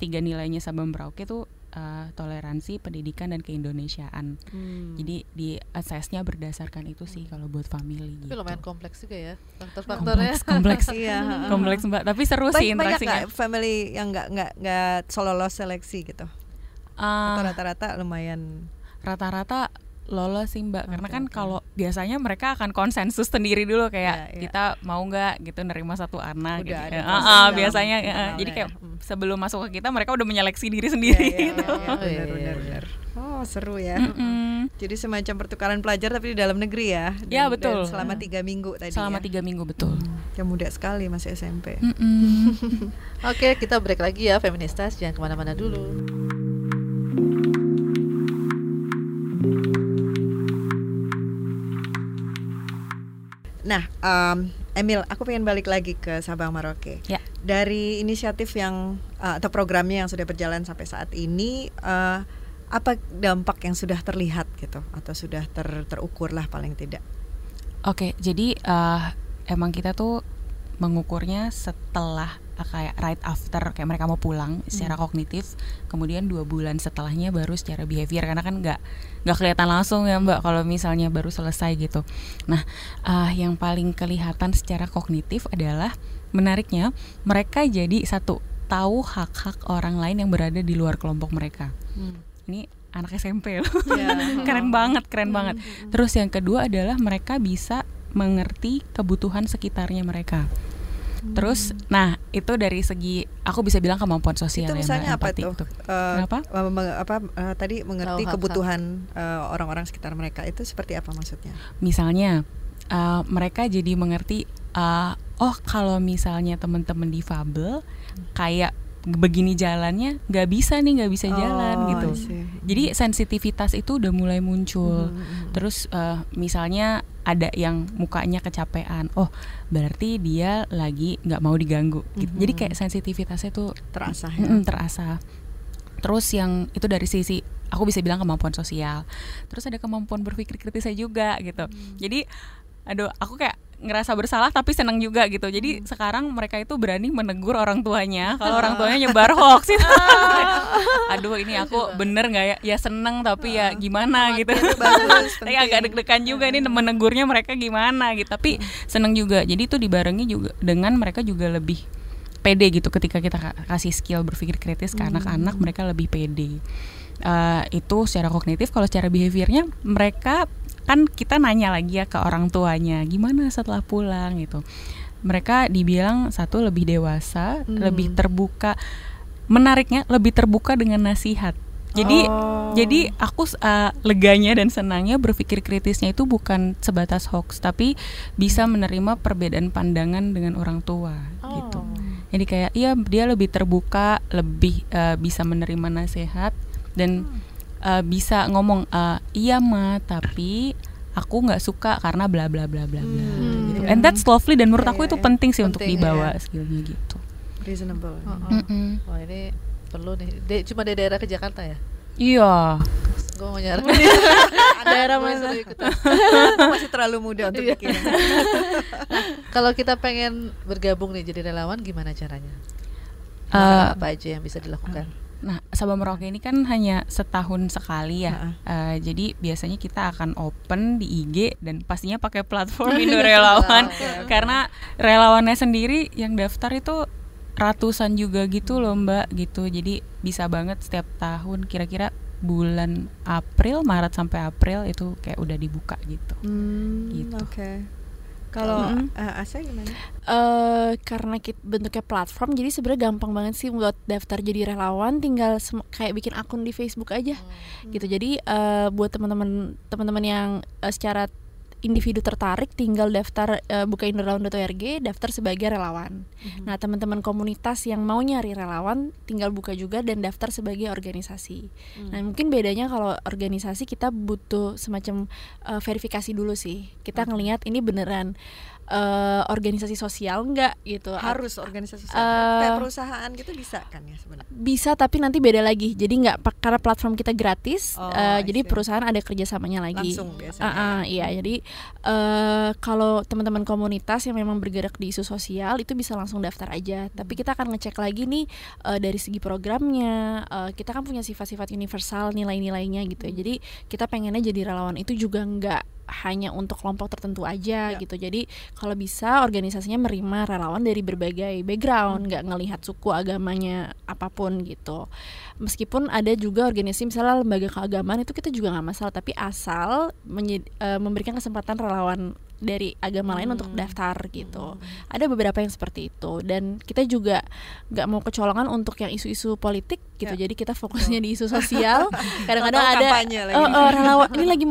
[SPEAKER 4] tiga nilainya Sabang Merauke itu uh, toleransi, pendidikan dan keindonesiaan.
[SPEAKER 1] Hmm.
[SPEAKER 4] Jadi di assessnya berdasarkan itu sih kalau buat family
[SPEAKER 2] Tapi
[SPEAKER 4] gitu.
[SPEAKER 2] lumayan kompleks juga ya faktor-faktornya.
[SPEAKER 4] kompleks, kompleks,
[SPEAKER 1] Iya.
[SPEAKER 4] kompleks mbak. Tapi seru sih
[SPEAKER 1] Banyak, banyak
[SPEAKER 4] interaksinya.
[SPEAKER 1] nggak family yang nggak nggak nggak solo seleksi gitu?
[SPEAKER 4] Uh,
[SPEAKER 1] Atau rata-rata lumayan.
[SPEAKER 4] rata-rata lolos sih mbak karena
[SPEAKER 1] Oke,
[SPEAKER 4] kan
[SPEAKER 1] oke.
[SPEAKER 4] kalau biasanya mereka akan konsensus sendiri dulu kayak
[SPEAKER 1] Iya, iya.
[SPEAKER 4] kita mau nggak gitu nerima satu anak
[SPEAKER 1] Udah
[SPEAKER 4] gitu.
[SPEAKER 1] ada
[SPEAKER 4] Ya, ah,
[SPEAKER 1] dalam
[SPEAKER 4] biasanya ya,
[SPEAKER 1] internalnya
[SPEAKER 4] jadi kayak
[SPEAKER 1] ya. Hmm.
[SPEAKER 4] sebelum masuk ke kita mereka udah menyeleksi diri
[SPEAKER 1] Iya,
[SPEAKER 4] sendiri
[SPEAKER 1] iya,
[SPEAKER 4] gitu.
[SPEAKER 2] Oh, iya,
[SPEAKER 1] benar,
[SPEAKER 2] iya,
[SPEAKER 1] benar, benar. Oh seru ya.
[SPEAKER 4] Mm-mm.
[SPEAKER 1] Jadi semacam pertukaran pelajar tapi di dalam negeri ya.
[SPEAKER 4] Ya,
[SPEAKER 1] Dan-
[SPEAKER 4] betul.
[SPEAKER 1] dan selama tiga minggu tadi.
[SPEAKER 4] Selama
[SPEAKER 1] ya.
[SPEAKER 4] tiga minggu betul.
[SPEAKER 1] Ya muda sekali masih SMP.
[SPEAKER 4] Mm-mm.
[SPEAKER 2] Oke, kita break lagi ya feministas, jangan ke mana-mana dulu.
[SPEAKER 1] Nah, em, Emil, aku pengen balik lagi ke Sabang Merauke.
[SPEAKER 4] Ya.
[SPEAKER 1] Dari inisiatif yang eh, atau programnya yang sudah berjalan sampai saat ini, eh, apa dampak yang sudah terlihat gitu atau sudah ter- terukur lah paling tidak?
[SPEAKER 4] Oke, jadi eh, emang kita tuh mengukurnya setelah kayak right after kayak mereka mau pulang secara kognitif, kemudian dua bulan setelahnya baru secara behavior karena kan nggak nggak kelihatan langsung ya mbak kalau misalnya baru selesai gitu. Nah, eh, yang paling kelihatan secara kognitif adalah menariknya mereka jadi satu tahu hak-hak orang lain yang berada di luar kelompok mereka. Ini anak SMP loh.
[SPEAKER 1] Ya.
[SPEAKER 4] keren banget, keren banget. Terus yang kedua adalah mereka bisa mengerti kebutuhan sekitarnya mereka. Terus, nah itu dari segi aku bisa bilang kemampuan sosial
[SPEAKER 1] itu
[SPEAKER 4] ya,
[SPEAKER 1] misalnya apa
[SPEAKER 4] empati
[SPEAKER 1] tuh?
[SPEAKER 4] itu. Kenapa?
[SPEAKER 1] eh, apa eh, tadi mengerti kebutuhan eh, orang-orang sekitar mereka itu seperti apa maksudnya?
[SPEAKER 4] Misalnya uh, mereka jadi mengerti, uh, oh kalau misalnya teman-teman difabel kayak begini jalannya nggak bisa nih nggak bisa jalan
[SPEAKER 1] Oh,
[SPEAKER 4] gitu.
[SPEAKER 1] I see.
[SPEAKER 4] Jadi sensitivitas itu udah mulai muncul.
[SPEAKER 1] Mhm, mhm.
[SPEAKER 4] Terus eh, misalnya ada yang mukanya kecapean, oh berarti dia lagi nggak mau diganggu. Gitu. Jadi
[SPEAKER 1] Mhm.
[SPEAKER 4] kayak sensitivitasnya tuh
[SPEAKER 1] terasa ya.
[SPEAKER 4] mm, terasa. Terus yang itu dari sisi aku bisa bilang kemampuan sosial. Terus ada kemampuan berpikir kritisnya juga gitu. Jadi aduh aku kayak ngerasa bersalah tapi senang juga gitu. Jadi sekarang mereka itu berani menegur orang tuanya kalau orang tuanya nyebar hoax itu. aduh ini aku bener nggak ya? Ya seneng tapi ya gimana gitu. Tapi agak deg-degan juga nih menegurnya mereka gimana gitu. Tapi seneng juga. Jadi itu dibarengi juga dengan mereka juga lebih pede gitu ketika kita ka- kasih skill berpikir kritis ke anak-anak mereka lebih pede. Eh, itu secara kognitif kalau secara behaviornya mereka kan kita nanya lagi ya ke orang tuanya gimana setelah pulang gitu mereka dibilang satu lebih dewasa
[SPEAKER 1] Hmm.
[SPEAKER 4] lebih terbuka menariknya lebih terbuka dengan nasihat jadi
[SPEAKER 1] Oh.
[SPEAKER 4] jadi aku uh, leganya dan senangnya berpikir kritisnya itu bukan sebatas hoax tapi bisa menerima perbedaan pandangan dengan orang tua gitu
[SPEAKER 2] Oh.
[SPEAKER 4] jadi kayak iya dia lebih terbuka lebih uh, bisa menerima nasihat dan uh, bisa ngomong uh, iya ma tapi aku nggak suka karena bla bla bla bla bla
[SPEAKER 1] Hmm,
[SPEAKER 4] gitu.
[SPEAKER 1] iya.
[SPEAKER 4] and that's lovely dan menurut
[SPEAKER 1] Iya,
[SPEAKER 4] aku
[SPEAKER 1] iya,
[SPEAKER 4] itu
[SPEAKER 1] iya.
[SPEAKER 4] penting sih untuk
[SPEAKER 2] Penting,
[SPEAKER 4] dibawa
[SPEAKER 1] iya.
[SPEAKER 4] skillnya gitu
[SPEAKER 1] reasonable.
[SPEAKER 2] Oh, oh.
[SPEAKER 4] Mm-mm.
[SPEAKER 2] Wah ini perlu nih. De- cuma di daerah ke Jakarta ya?
[SPEAKER 4] iya
[SPEAKER 2] Gue mau nyari.
[SPEAKER 3] Daerah mana?
[SPEAKER 1] Masih terlalu muda untuk
[SPEAKER 2] Iya.
[SPEAKER 1] bikin.
[SPEAKER 2] Kalau kita pengen bergabung nih jadi relawan, gimana caranya?
[SPEAKER 4] Eh,
[SPEAKER 2] apa aja yang bisa dilakukan?
[SPEAKER 4] Nah, Sabah Merauke ini kan hanya setahun sekali ya.
[SPEAKER 1] Heeh.
[SPEAKER 4] Eh, jadi biasanya kita akan open di IG dan pastinya pakai platform Indo Relawan karena relawannya sendiri yang daftar itu ratusan juga gitu loh Mbak gitu. Jadi bisa banget setiap tahun kira-kira bulan April, Maret sampai April itu kayak udah dibuka gitu.
[SPEAKER 1] Hmm,
[SPEAKER 4] Gitu.
[SPEAKER 1] Oke. Kalau
[SPEAKER 3] Mm-mm.
[SPEAKER 1] eh, Asa gimana?
[SPEAKER 3] eh karena kita bentuknya platform jadi sebenarnya gampang banget sih buat daftar jadi relawan tinggal kayak bikin akun di Facebook aja gitu jadi eh, buat teman-teman teman-teman yang eh, secara individu tertarik tinggal daftar eh, buka indorelawan.org daftar sebagai relawan. Nah teman-teman komunitas yang mau nyari relawan tinggal buka juga dan daftar sebagai organisasi. Nah mungkin bedanya kalau organisasi kita butuh semacam eh, verifikasi dulu sih. Kita ngelihat ini beneran eh, organisasi sosial enggak gitu?
[SPEAKER 1] Harus organisasi sosial.
[SPEAKER 3] Eh,
[SPEAKER 1] Kayak perusahaan gitu bisa kan ya sebenarnya.
[SPEAKER 3] bisa tapi nanti beda lagi. Jadi nggak karena platform kita gratis
[SPEAKER 1] Oh,
[SPEAKER 3] eh,
[SPEAKER 1] I
[SPEAKER 3] jadi perusahaan ada kerjasamanya lagi.
[SPEAKER 1] Langsung biasanya.
[SPEAKER 3] Ah, ah, iya. Jadi eh, kalau teman-teman komunitas yang memang bergerak di isu sosial itu bisa langsung daftar aja. Tapi kita akan ngecek lagi nih eh, dari segi programnya. Eh, kita kan punya sifat-sifat universal nilai-nilainya gitu ya. Jadi kita pengennya jadi relawan. Itu juga nggak hanya untuk kelompok tertentu aja
[SPEAKER 1] Ya.
[SPEAKER 3] gitu. Jadi kalau bisa organisasinya menerima relawan dari berbagai background, nggak ngelihat suku agamanya apa pun gitu. Meskipun ada juga organisasi misalnya lembaga keagamaan itu kita juga nggak masalah, tapi asal menye- eh, memberikan kesempatan relawan dari agama lain untuk daftar gitu. Ada beberapa yang seperti itu dan kita juga nggak mau kecolongan untuk yang isu-isu politik gitu.
[SPEAKER 1] Ya.
[SPEAKER 3] Jadi kita fokusnya di isu sosial. Kadang-kadang ada
[SPEAKER 1] lagi.
[SPEAKER 3] oh, oh, relawan ini lagi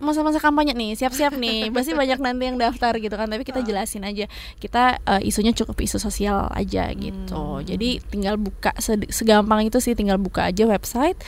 [SPEAKER 3] masa-masa kampanye nih, siap-siap nih. Pasti banyak nanti yang daftar gitu kan. Tapi kita jelasin aja. Kita eh, isunya cukup isu sosial aja gitu. Jadi tinggal buka segampang itu sih tinggal buka aja website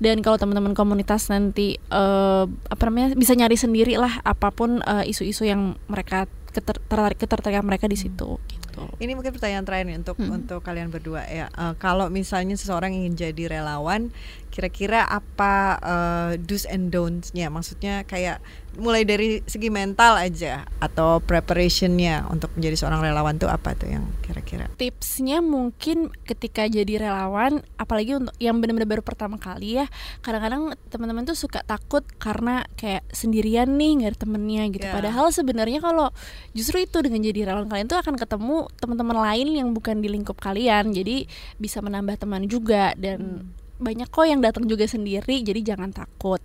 [SPEAKER 3] dan kalau teman-teman komunitas nanti eh, apa namanya bisa nyari sendiri lah apa pun eh, isu-isu yang mereka keter- tertarik ketertarikan mereka di situ gitu.
[SPEAKER 1] Ini mungkin pertanyaan terakhir nih untuk
[SPEAKER 3] Hmm.
[SPEAKER 1] untuk kalian berdua ya. Eh, kalau misalnya seseorang ingin jadi relawan, kira-kira apa eh, do's and don'ts-nya? Maksudnya kayak mulai dari segi mental aja atau preparationnya untuk menjadi seorang relawan tuh apa tuh yang kira-kira?
[SPEAKER 3] tipsnya mungkin ketika jadi relawan apalagi untuk yang benar-benar baru pertama kali ya kadang-kadang teman-teman tuh suka takut karena kayak sendirian nih nggak ada temennya gitu
[SPEAKER 1] Ya.
[SPEAKER 3] padahal sebenarnya kalau justru itu dengan jadi relawan kalian tuh akan ketemu teman-teman lain yang bukan di lingkup kalian jadi bisa menambah teman juga dan banyak kok yang datang juga sendiri jadi jangan takut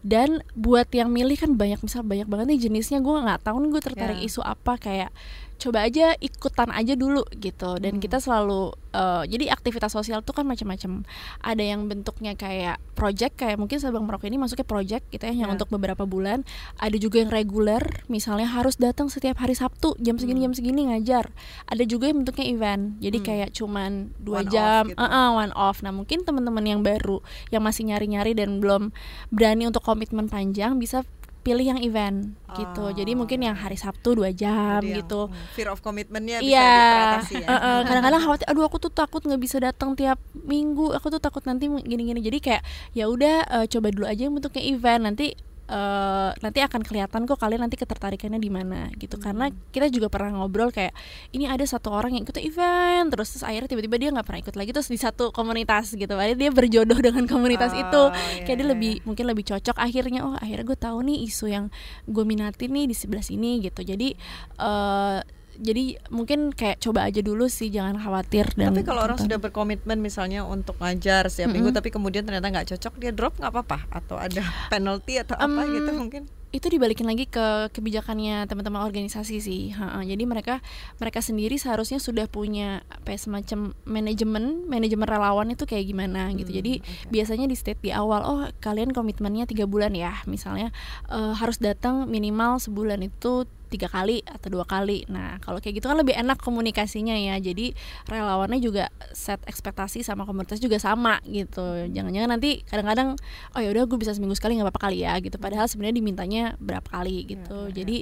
[SPEAKER 3] dan buat yang milih kan banyak misal banyak banget nih jenisnya gue nggak tahu nih gue tertarik
[SPEAKER 1] Ya.
[SPEAKER 3] isu apa kayak coba aja ikutan aja dulu gitu dan
[SPEAKER 1] Hmm.
[SPEAKER 3] kita selalu eh, jadi aktivitas sosial tuh kan macam-macam ada yang bentuknya kayak project kayak mungkin Sabang Merauke ini masuknya project gitu ya yang
[SPEAKER 1] Ya.
[SPEAKER 3] untuk beberapa bulan ada juga yang reguler misalnya harus datang setiap hari Sabtu jam segini
[SPEAKER 1] Hmm.
[SPEAKER 3] jam segini ngajar ada juga yang bentuknya event jadi
[SPEAKER 1] Hmm.
[SPEAKER 3] kayak cuman dua
[SPEAKER 1] One off
[SPEAKER 3] jam
[SPEAKER 1] gitu.
[SPEAKER 3] eh, eh, one off nah mungkin teman-teman yang baru yang masih nyari-nyari dan belum berani untuk komitmen panjang bisa pilih yang event gitu jadi
[SPEAKER 1] Oh,
[SPEAKER 3] mungkin
[SPEAKER 1] ya.
[SPEAKER 3] yang hari Sabtu dua jam
[SPEAKER 1] Jadi
[SPEAKER 3] gitu
[SPEAKER 1] fear of commitmentnya bisa
[SPEAKER 3] Iya,
[SPEAKER 1] teratasi ya.
[SPEAKER 3] eh, eh, kadang-kadang khawatir. Aduh, aku tuh takut nggak bisa datang tiap minggu. Aku tuh takut nanti gini-gini. Jadi kayak ya udah eh, coba dulu aja yang bentuknya event. Nanti eh, nanti akan kelihatan kok kalian nanti ketertarikannya di mana gitu. Karena
[SPEAKER 1] Hmm.
[SPEAKER 3] kita juga pernah ngobrol kayak ini ada satu orang yang ikut event, terus terus akhirnya tiba-tiba dia nggak pernah ikut lagi terus di satu komunitas gitu. Akhirnya dia berjodoh dengan komunitas
[SPEAKER 1] Oh,
[SPEAKER 3] itu.
[SPEAKER 1] iya,
[SPEAKER 3] Kayak dia
[SPEAKER 1] iya,
[SPEAKER 3] lebih mungkin lebih cocok akhirnya oh akhirnya gue tahu nih isu yang gue minati nih di sebelah sini gitu jadi eh jadi mungkin kayak coba aja dulu sih jangan khawatir dan
[SPEAKER 1] Tapi kalau orang sudah berkomitmen misalnya untuk ngajar setiap minggu
[SPEAKER 3] Mm-mm.
[SPEAKER 1] tapi kemudian ternyata nggak cocok dia drop nggak apa-apa atau ada penalty atau apa
[SPEAKER 3] Em,
[SPEAKER 1] gitu mungkin.
[SPEAKER 3] itu dibalikin lagi ke kebijakannya teman-teman organisasi sih Ha-ha. jadi mereka mereka sendiri seharusnya sudah punya apa ya, semacam manajemen manajemen relawan itu kayak gimana gitu
[SPEAKER 1] Hmm,
[SPEAKER 3] jadi
[SPEAKER 1] oke.
[SPEAKER 3] biasanya di state di awal oh kalian komitmennya tiga bulan ya misalnya eh, harus datang minimal sebulan itu tiga kali atau dua kali. Nah kalau kayak gitu kan lebih enak komunikasinya ya. Jadi relawannya juga set ekspektasi sama komunitas juga sama gitu. Jangan-jangan nanti kadang-kadang oh ya udah gue bisa seminggu sekali nggak apa-apa kali ya gitu. Padahal sebenarnya dimintanya berapa kali gitu.
[SPEAKER 1] Ya, ya,
[SPEAKER 3] jadi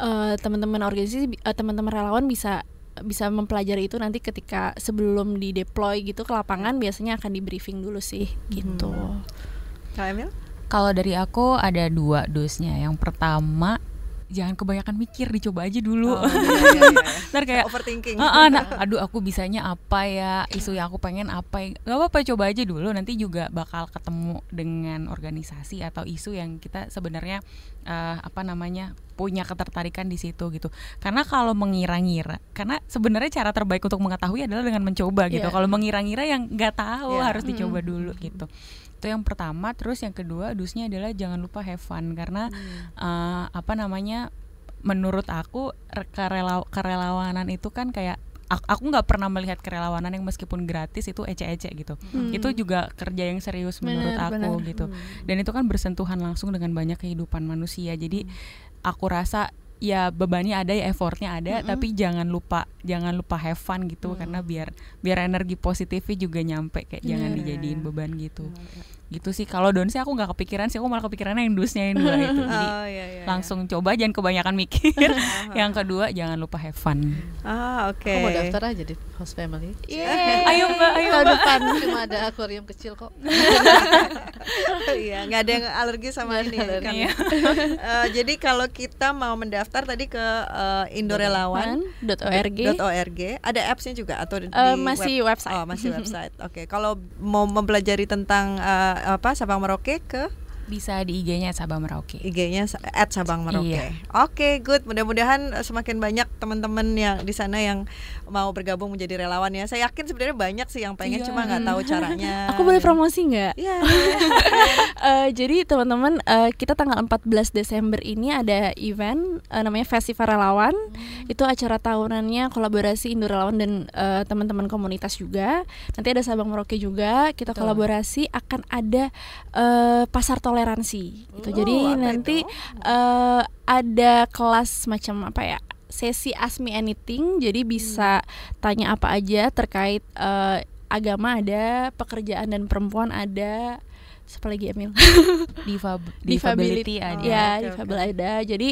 [SPEAKER 3] eh, teman-teman organisasi eh, teman-teman relawan bisa bisa mempelajari itu nanti ketika sebelum di deploy gitu ke lapangan biasanya akan di briefing dulu sih gitu.
[SPEAKER 1] Hmm. Kak Emil?
[SPEAKER 4] Kalau dari aku ada dua dosnya. Yang pertama jangan kebanyakan mikir, dicoba aja dulu.
[SPEAKER 1] Oh, iya, iya, iya.
[SPEAKER 4] Ntar kayak
[SPEAKER 1] overthinking.
[SPEAKER 4] "Ah, ah, nah, aduh aku bisanya apa ya isu yang aku pengen apa ya nggak apa-apa coba aja dulu nanti juga bakal ketemu dengan organisasi atau isu yang kita sebenarnya eh, apa namanya punya ketertarikan di situ gitu karena kalau mengira-ngira karena sebenarnya cara terbaik untuk mengetahui adalah dengan mencoba gitu
[SPEAKER 3] Iya.
[SPEAKER 4] kalau mengira-ngira yang nggak tahu
[SPEAKER 1] Iya.
[SPEAKER 4] harus dicoba
[SPEAKER 3] Mm.
[SPEAKER 4] dulu gitu itu yang pertama. Terus yang kedua dusnya adalah jangan lupa have fun. Karena eh, apa namanya menurut aku re- kerela- kerelawanan itu kan kayak ak- aku nggak pernah melihat kerelawanan yang meskipun gratis itu ece-ece gitu.
[SPEAKER 3] Hmm.
[SPEAKER 4] itu juga kerja yang serius menurut aku
[SPEAKER 3] benar.
[SPEAKER 4] gitu. Dan itu kan bersentuhan langsung dengan banyak kehidupan manusia. Jadi aku rasa ya bebannya ada ya effortnya ada
[SPEAKER 3] Mm-mm.
[SPEAKER 4] tapi jangan lupa jangan lupa have fun gitu karena biar biar energi positifnya juga nyampe kayak jangan
[SPEAKER 3] Benar.
[SPEAKER 4] dijadiin beban gitu gitu sih kalau don sih aku nggak kepikiran sih aku malah kepikirannya yang dusnya yang dua itu jadi
[SPEAKER 1] Oh, iya, iya, iya.
[SPEAKER 4] langsung coba jangan kebanyakan mikir yang kedua jangan lupa have fun
[SPEAKER 1] Ah, oke.
[SPEAKER 2] Aku mau daftar aja di host family.
[SPEAKER 3] Yeay.
[SPEAKER 4] ayo mbak ayo
[SPEAKER 3] tahun
[SPEAKER 4] mbak
[SPEAKER 3] depan
[SPEAKER 2] Cuma ada akuarium kecil kok.
[SPEAKER 1] Iya, nggak ada yang alergi sama ini kan.
[SPEAKER 4] alergi.
[SPEAKER 1] Eh, jadi kalau kita mau mendaftar tadi ke eh, Indorelawan
[SPEAKER 3] .org
[SPEAKER 1] .org ada appsnya juga atau di
[SPEAKER 3] Eh, masih
[SPEAKER 1] web-
[SPEAKER 3] website.
[SPEAKER 1] Oh, masih website. Oke, kalau mau mempelajari tentang eh, apa Sabang Merauke ke
[SPEAKER 4] Bisa di IG-nya Sabang Merauke.
[SPEAKER 1] IG-nya at Sabang Merauke.
[SPEAKER 4] Iya.
[SPEAKER 1] Oke, good. Mudah-mudahan semakin banyak teman-teman yang di sana yang mau bergabung menjadi relawan ya. Saya yakin sebenarnya banyak sih yang pengen
[SPEAKER 4] Iya.
[SPEAKER 1] cuma nggak tahu caranya.
[SPEAKER 3] Aku boleh promosi nggak?
[SPEAKER 1] Iya.
[SPEAKER 3] Eh, jadi teman-teman eh, kita tanggal 14 Desember ini ada event eh, namanya Festival Relawan. Itu acara tahunannya kolaborasi Indo Relawan dan eh, teman-teman komunitas juga. Nanti ada Sabang Merauke juga. Kita
[SPEAKER 1] Betul.
[SPEAKER 3] kolaborasi akan ada eh, pasar toleransi. Gitu.
[SPEAKER 1] Oh,
[SPEAKER 3] jadi nanti
[SPEAKER 1] itu?
[SPEAKER 3] eh, ada kelas macam apa ya? Sesi Ask Me Anything. Jadi bisa tanya apa aja terkait eh, agama ada, pekerjaan dan perempuan ada. Siapa lagi Emil?
[SPEAKER 4] Difab
[SPEAKER 3] Disability
[SPEAKER 4] disability ada.
[SPEAKER 1] Oh,
[SPEAKER 3] ya,
[SPEAKER 1] oke,
[SPEAKER 3] difabel
[SPEAKER 1] oke.
[SPEAKER 3] ada. Jadi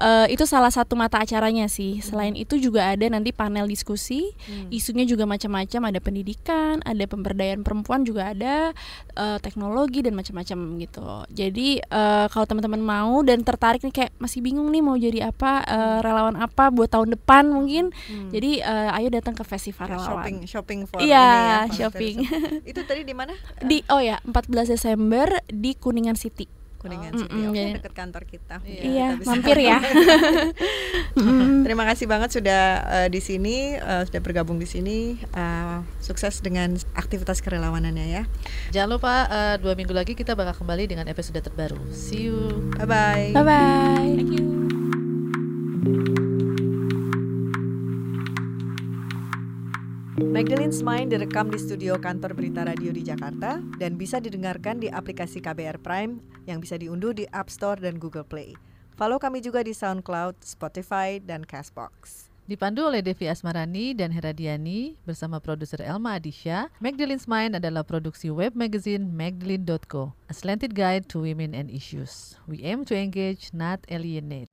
[SPEAKER 3] eh, itu salah satu mata acaranya sih. Selain itu juga ada nanti panel diskusi.
[SPEAKER 1] Hmm.
[SPEAKER 3] Isunya juga macam-macam. Ada pendidikan, ada pemberdayaan perempuan juga ada, eh, teknologi dan macam-macam gitu. Jadi eh, kalau teman-teman mau dan tertarik nih kayak masih bingung nih mau jadi apa, eh, relawan apa buat tahun depan mungkin.
[SPEAKER 1] Hmm.
[SPEAKER 3] Jadi eh, ayo datang ke festival relawan.
[SPEAKER 1] shopping shopping for
[SPEAKER 3] Iya,
[SPEAKER 1] ini ya,
[SPEAKER 3] shopping.
[SPEAKER 1] Itu tadi di mana?
[SPEAKER 3] Di oh ya 14 Desember di Kuningan City.
[SPEAKER 1] Kuningan
[SPEAKER 3] Oh.
[SPEAKER 1] City. Oke,
[SPEAKER 3] jadi-
[SPEAKER 1] dekat kantor kita.
[SPEAKER 3] Iya,
[SPEAKER 1] kita bisa-
[SPEAKER 3] mampir ya.
[SPEAKER 1] Terima kasih banget sudah eh, di sini, eh, sudah bergabung di sini. Eh, sukses dengan aktivitas kerelawanannya ya.
[SPEAKER 2] Jangan lupa eh, dua minggu lagi kita bakal kembali dengan episode terbaru. See you.
[SPEAKER 1] Bye bye.
[SPEAKER 3] Bye bye.
[SPEAKER 4] Thank you.
[SPEAKER 1] Magdalene's Mind direkam di studio kantor Berita Radio di Jakarta dan bisa didengarkan di aplikasi KBR Prime yang bisa diunduh di App Store dan Google Play. Follow kami juga di SoundCloud, Spotify, dan Castbox.
[SPEAKER 2] Dipandu oleh Devi Asmarani dan Heradiani bersama produser Elma Adisha, Magdalene's Mind adalah produksi web magazine magdalene.co, a slanted guide to women and issues. We aim to engage, not alienate.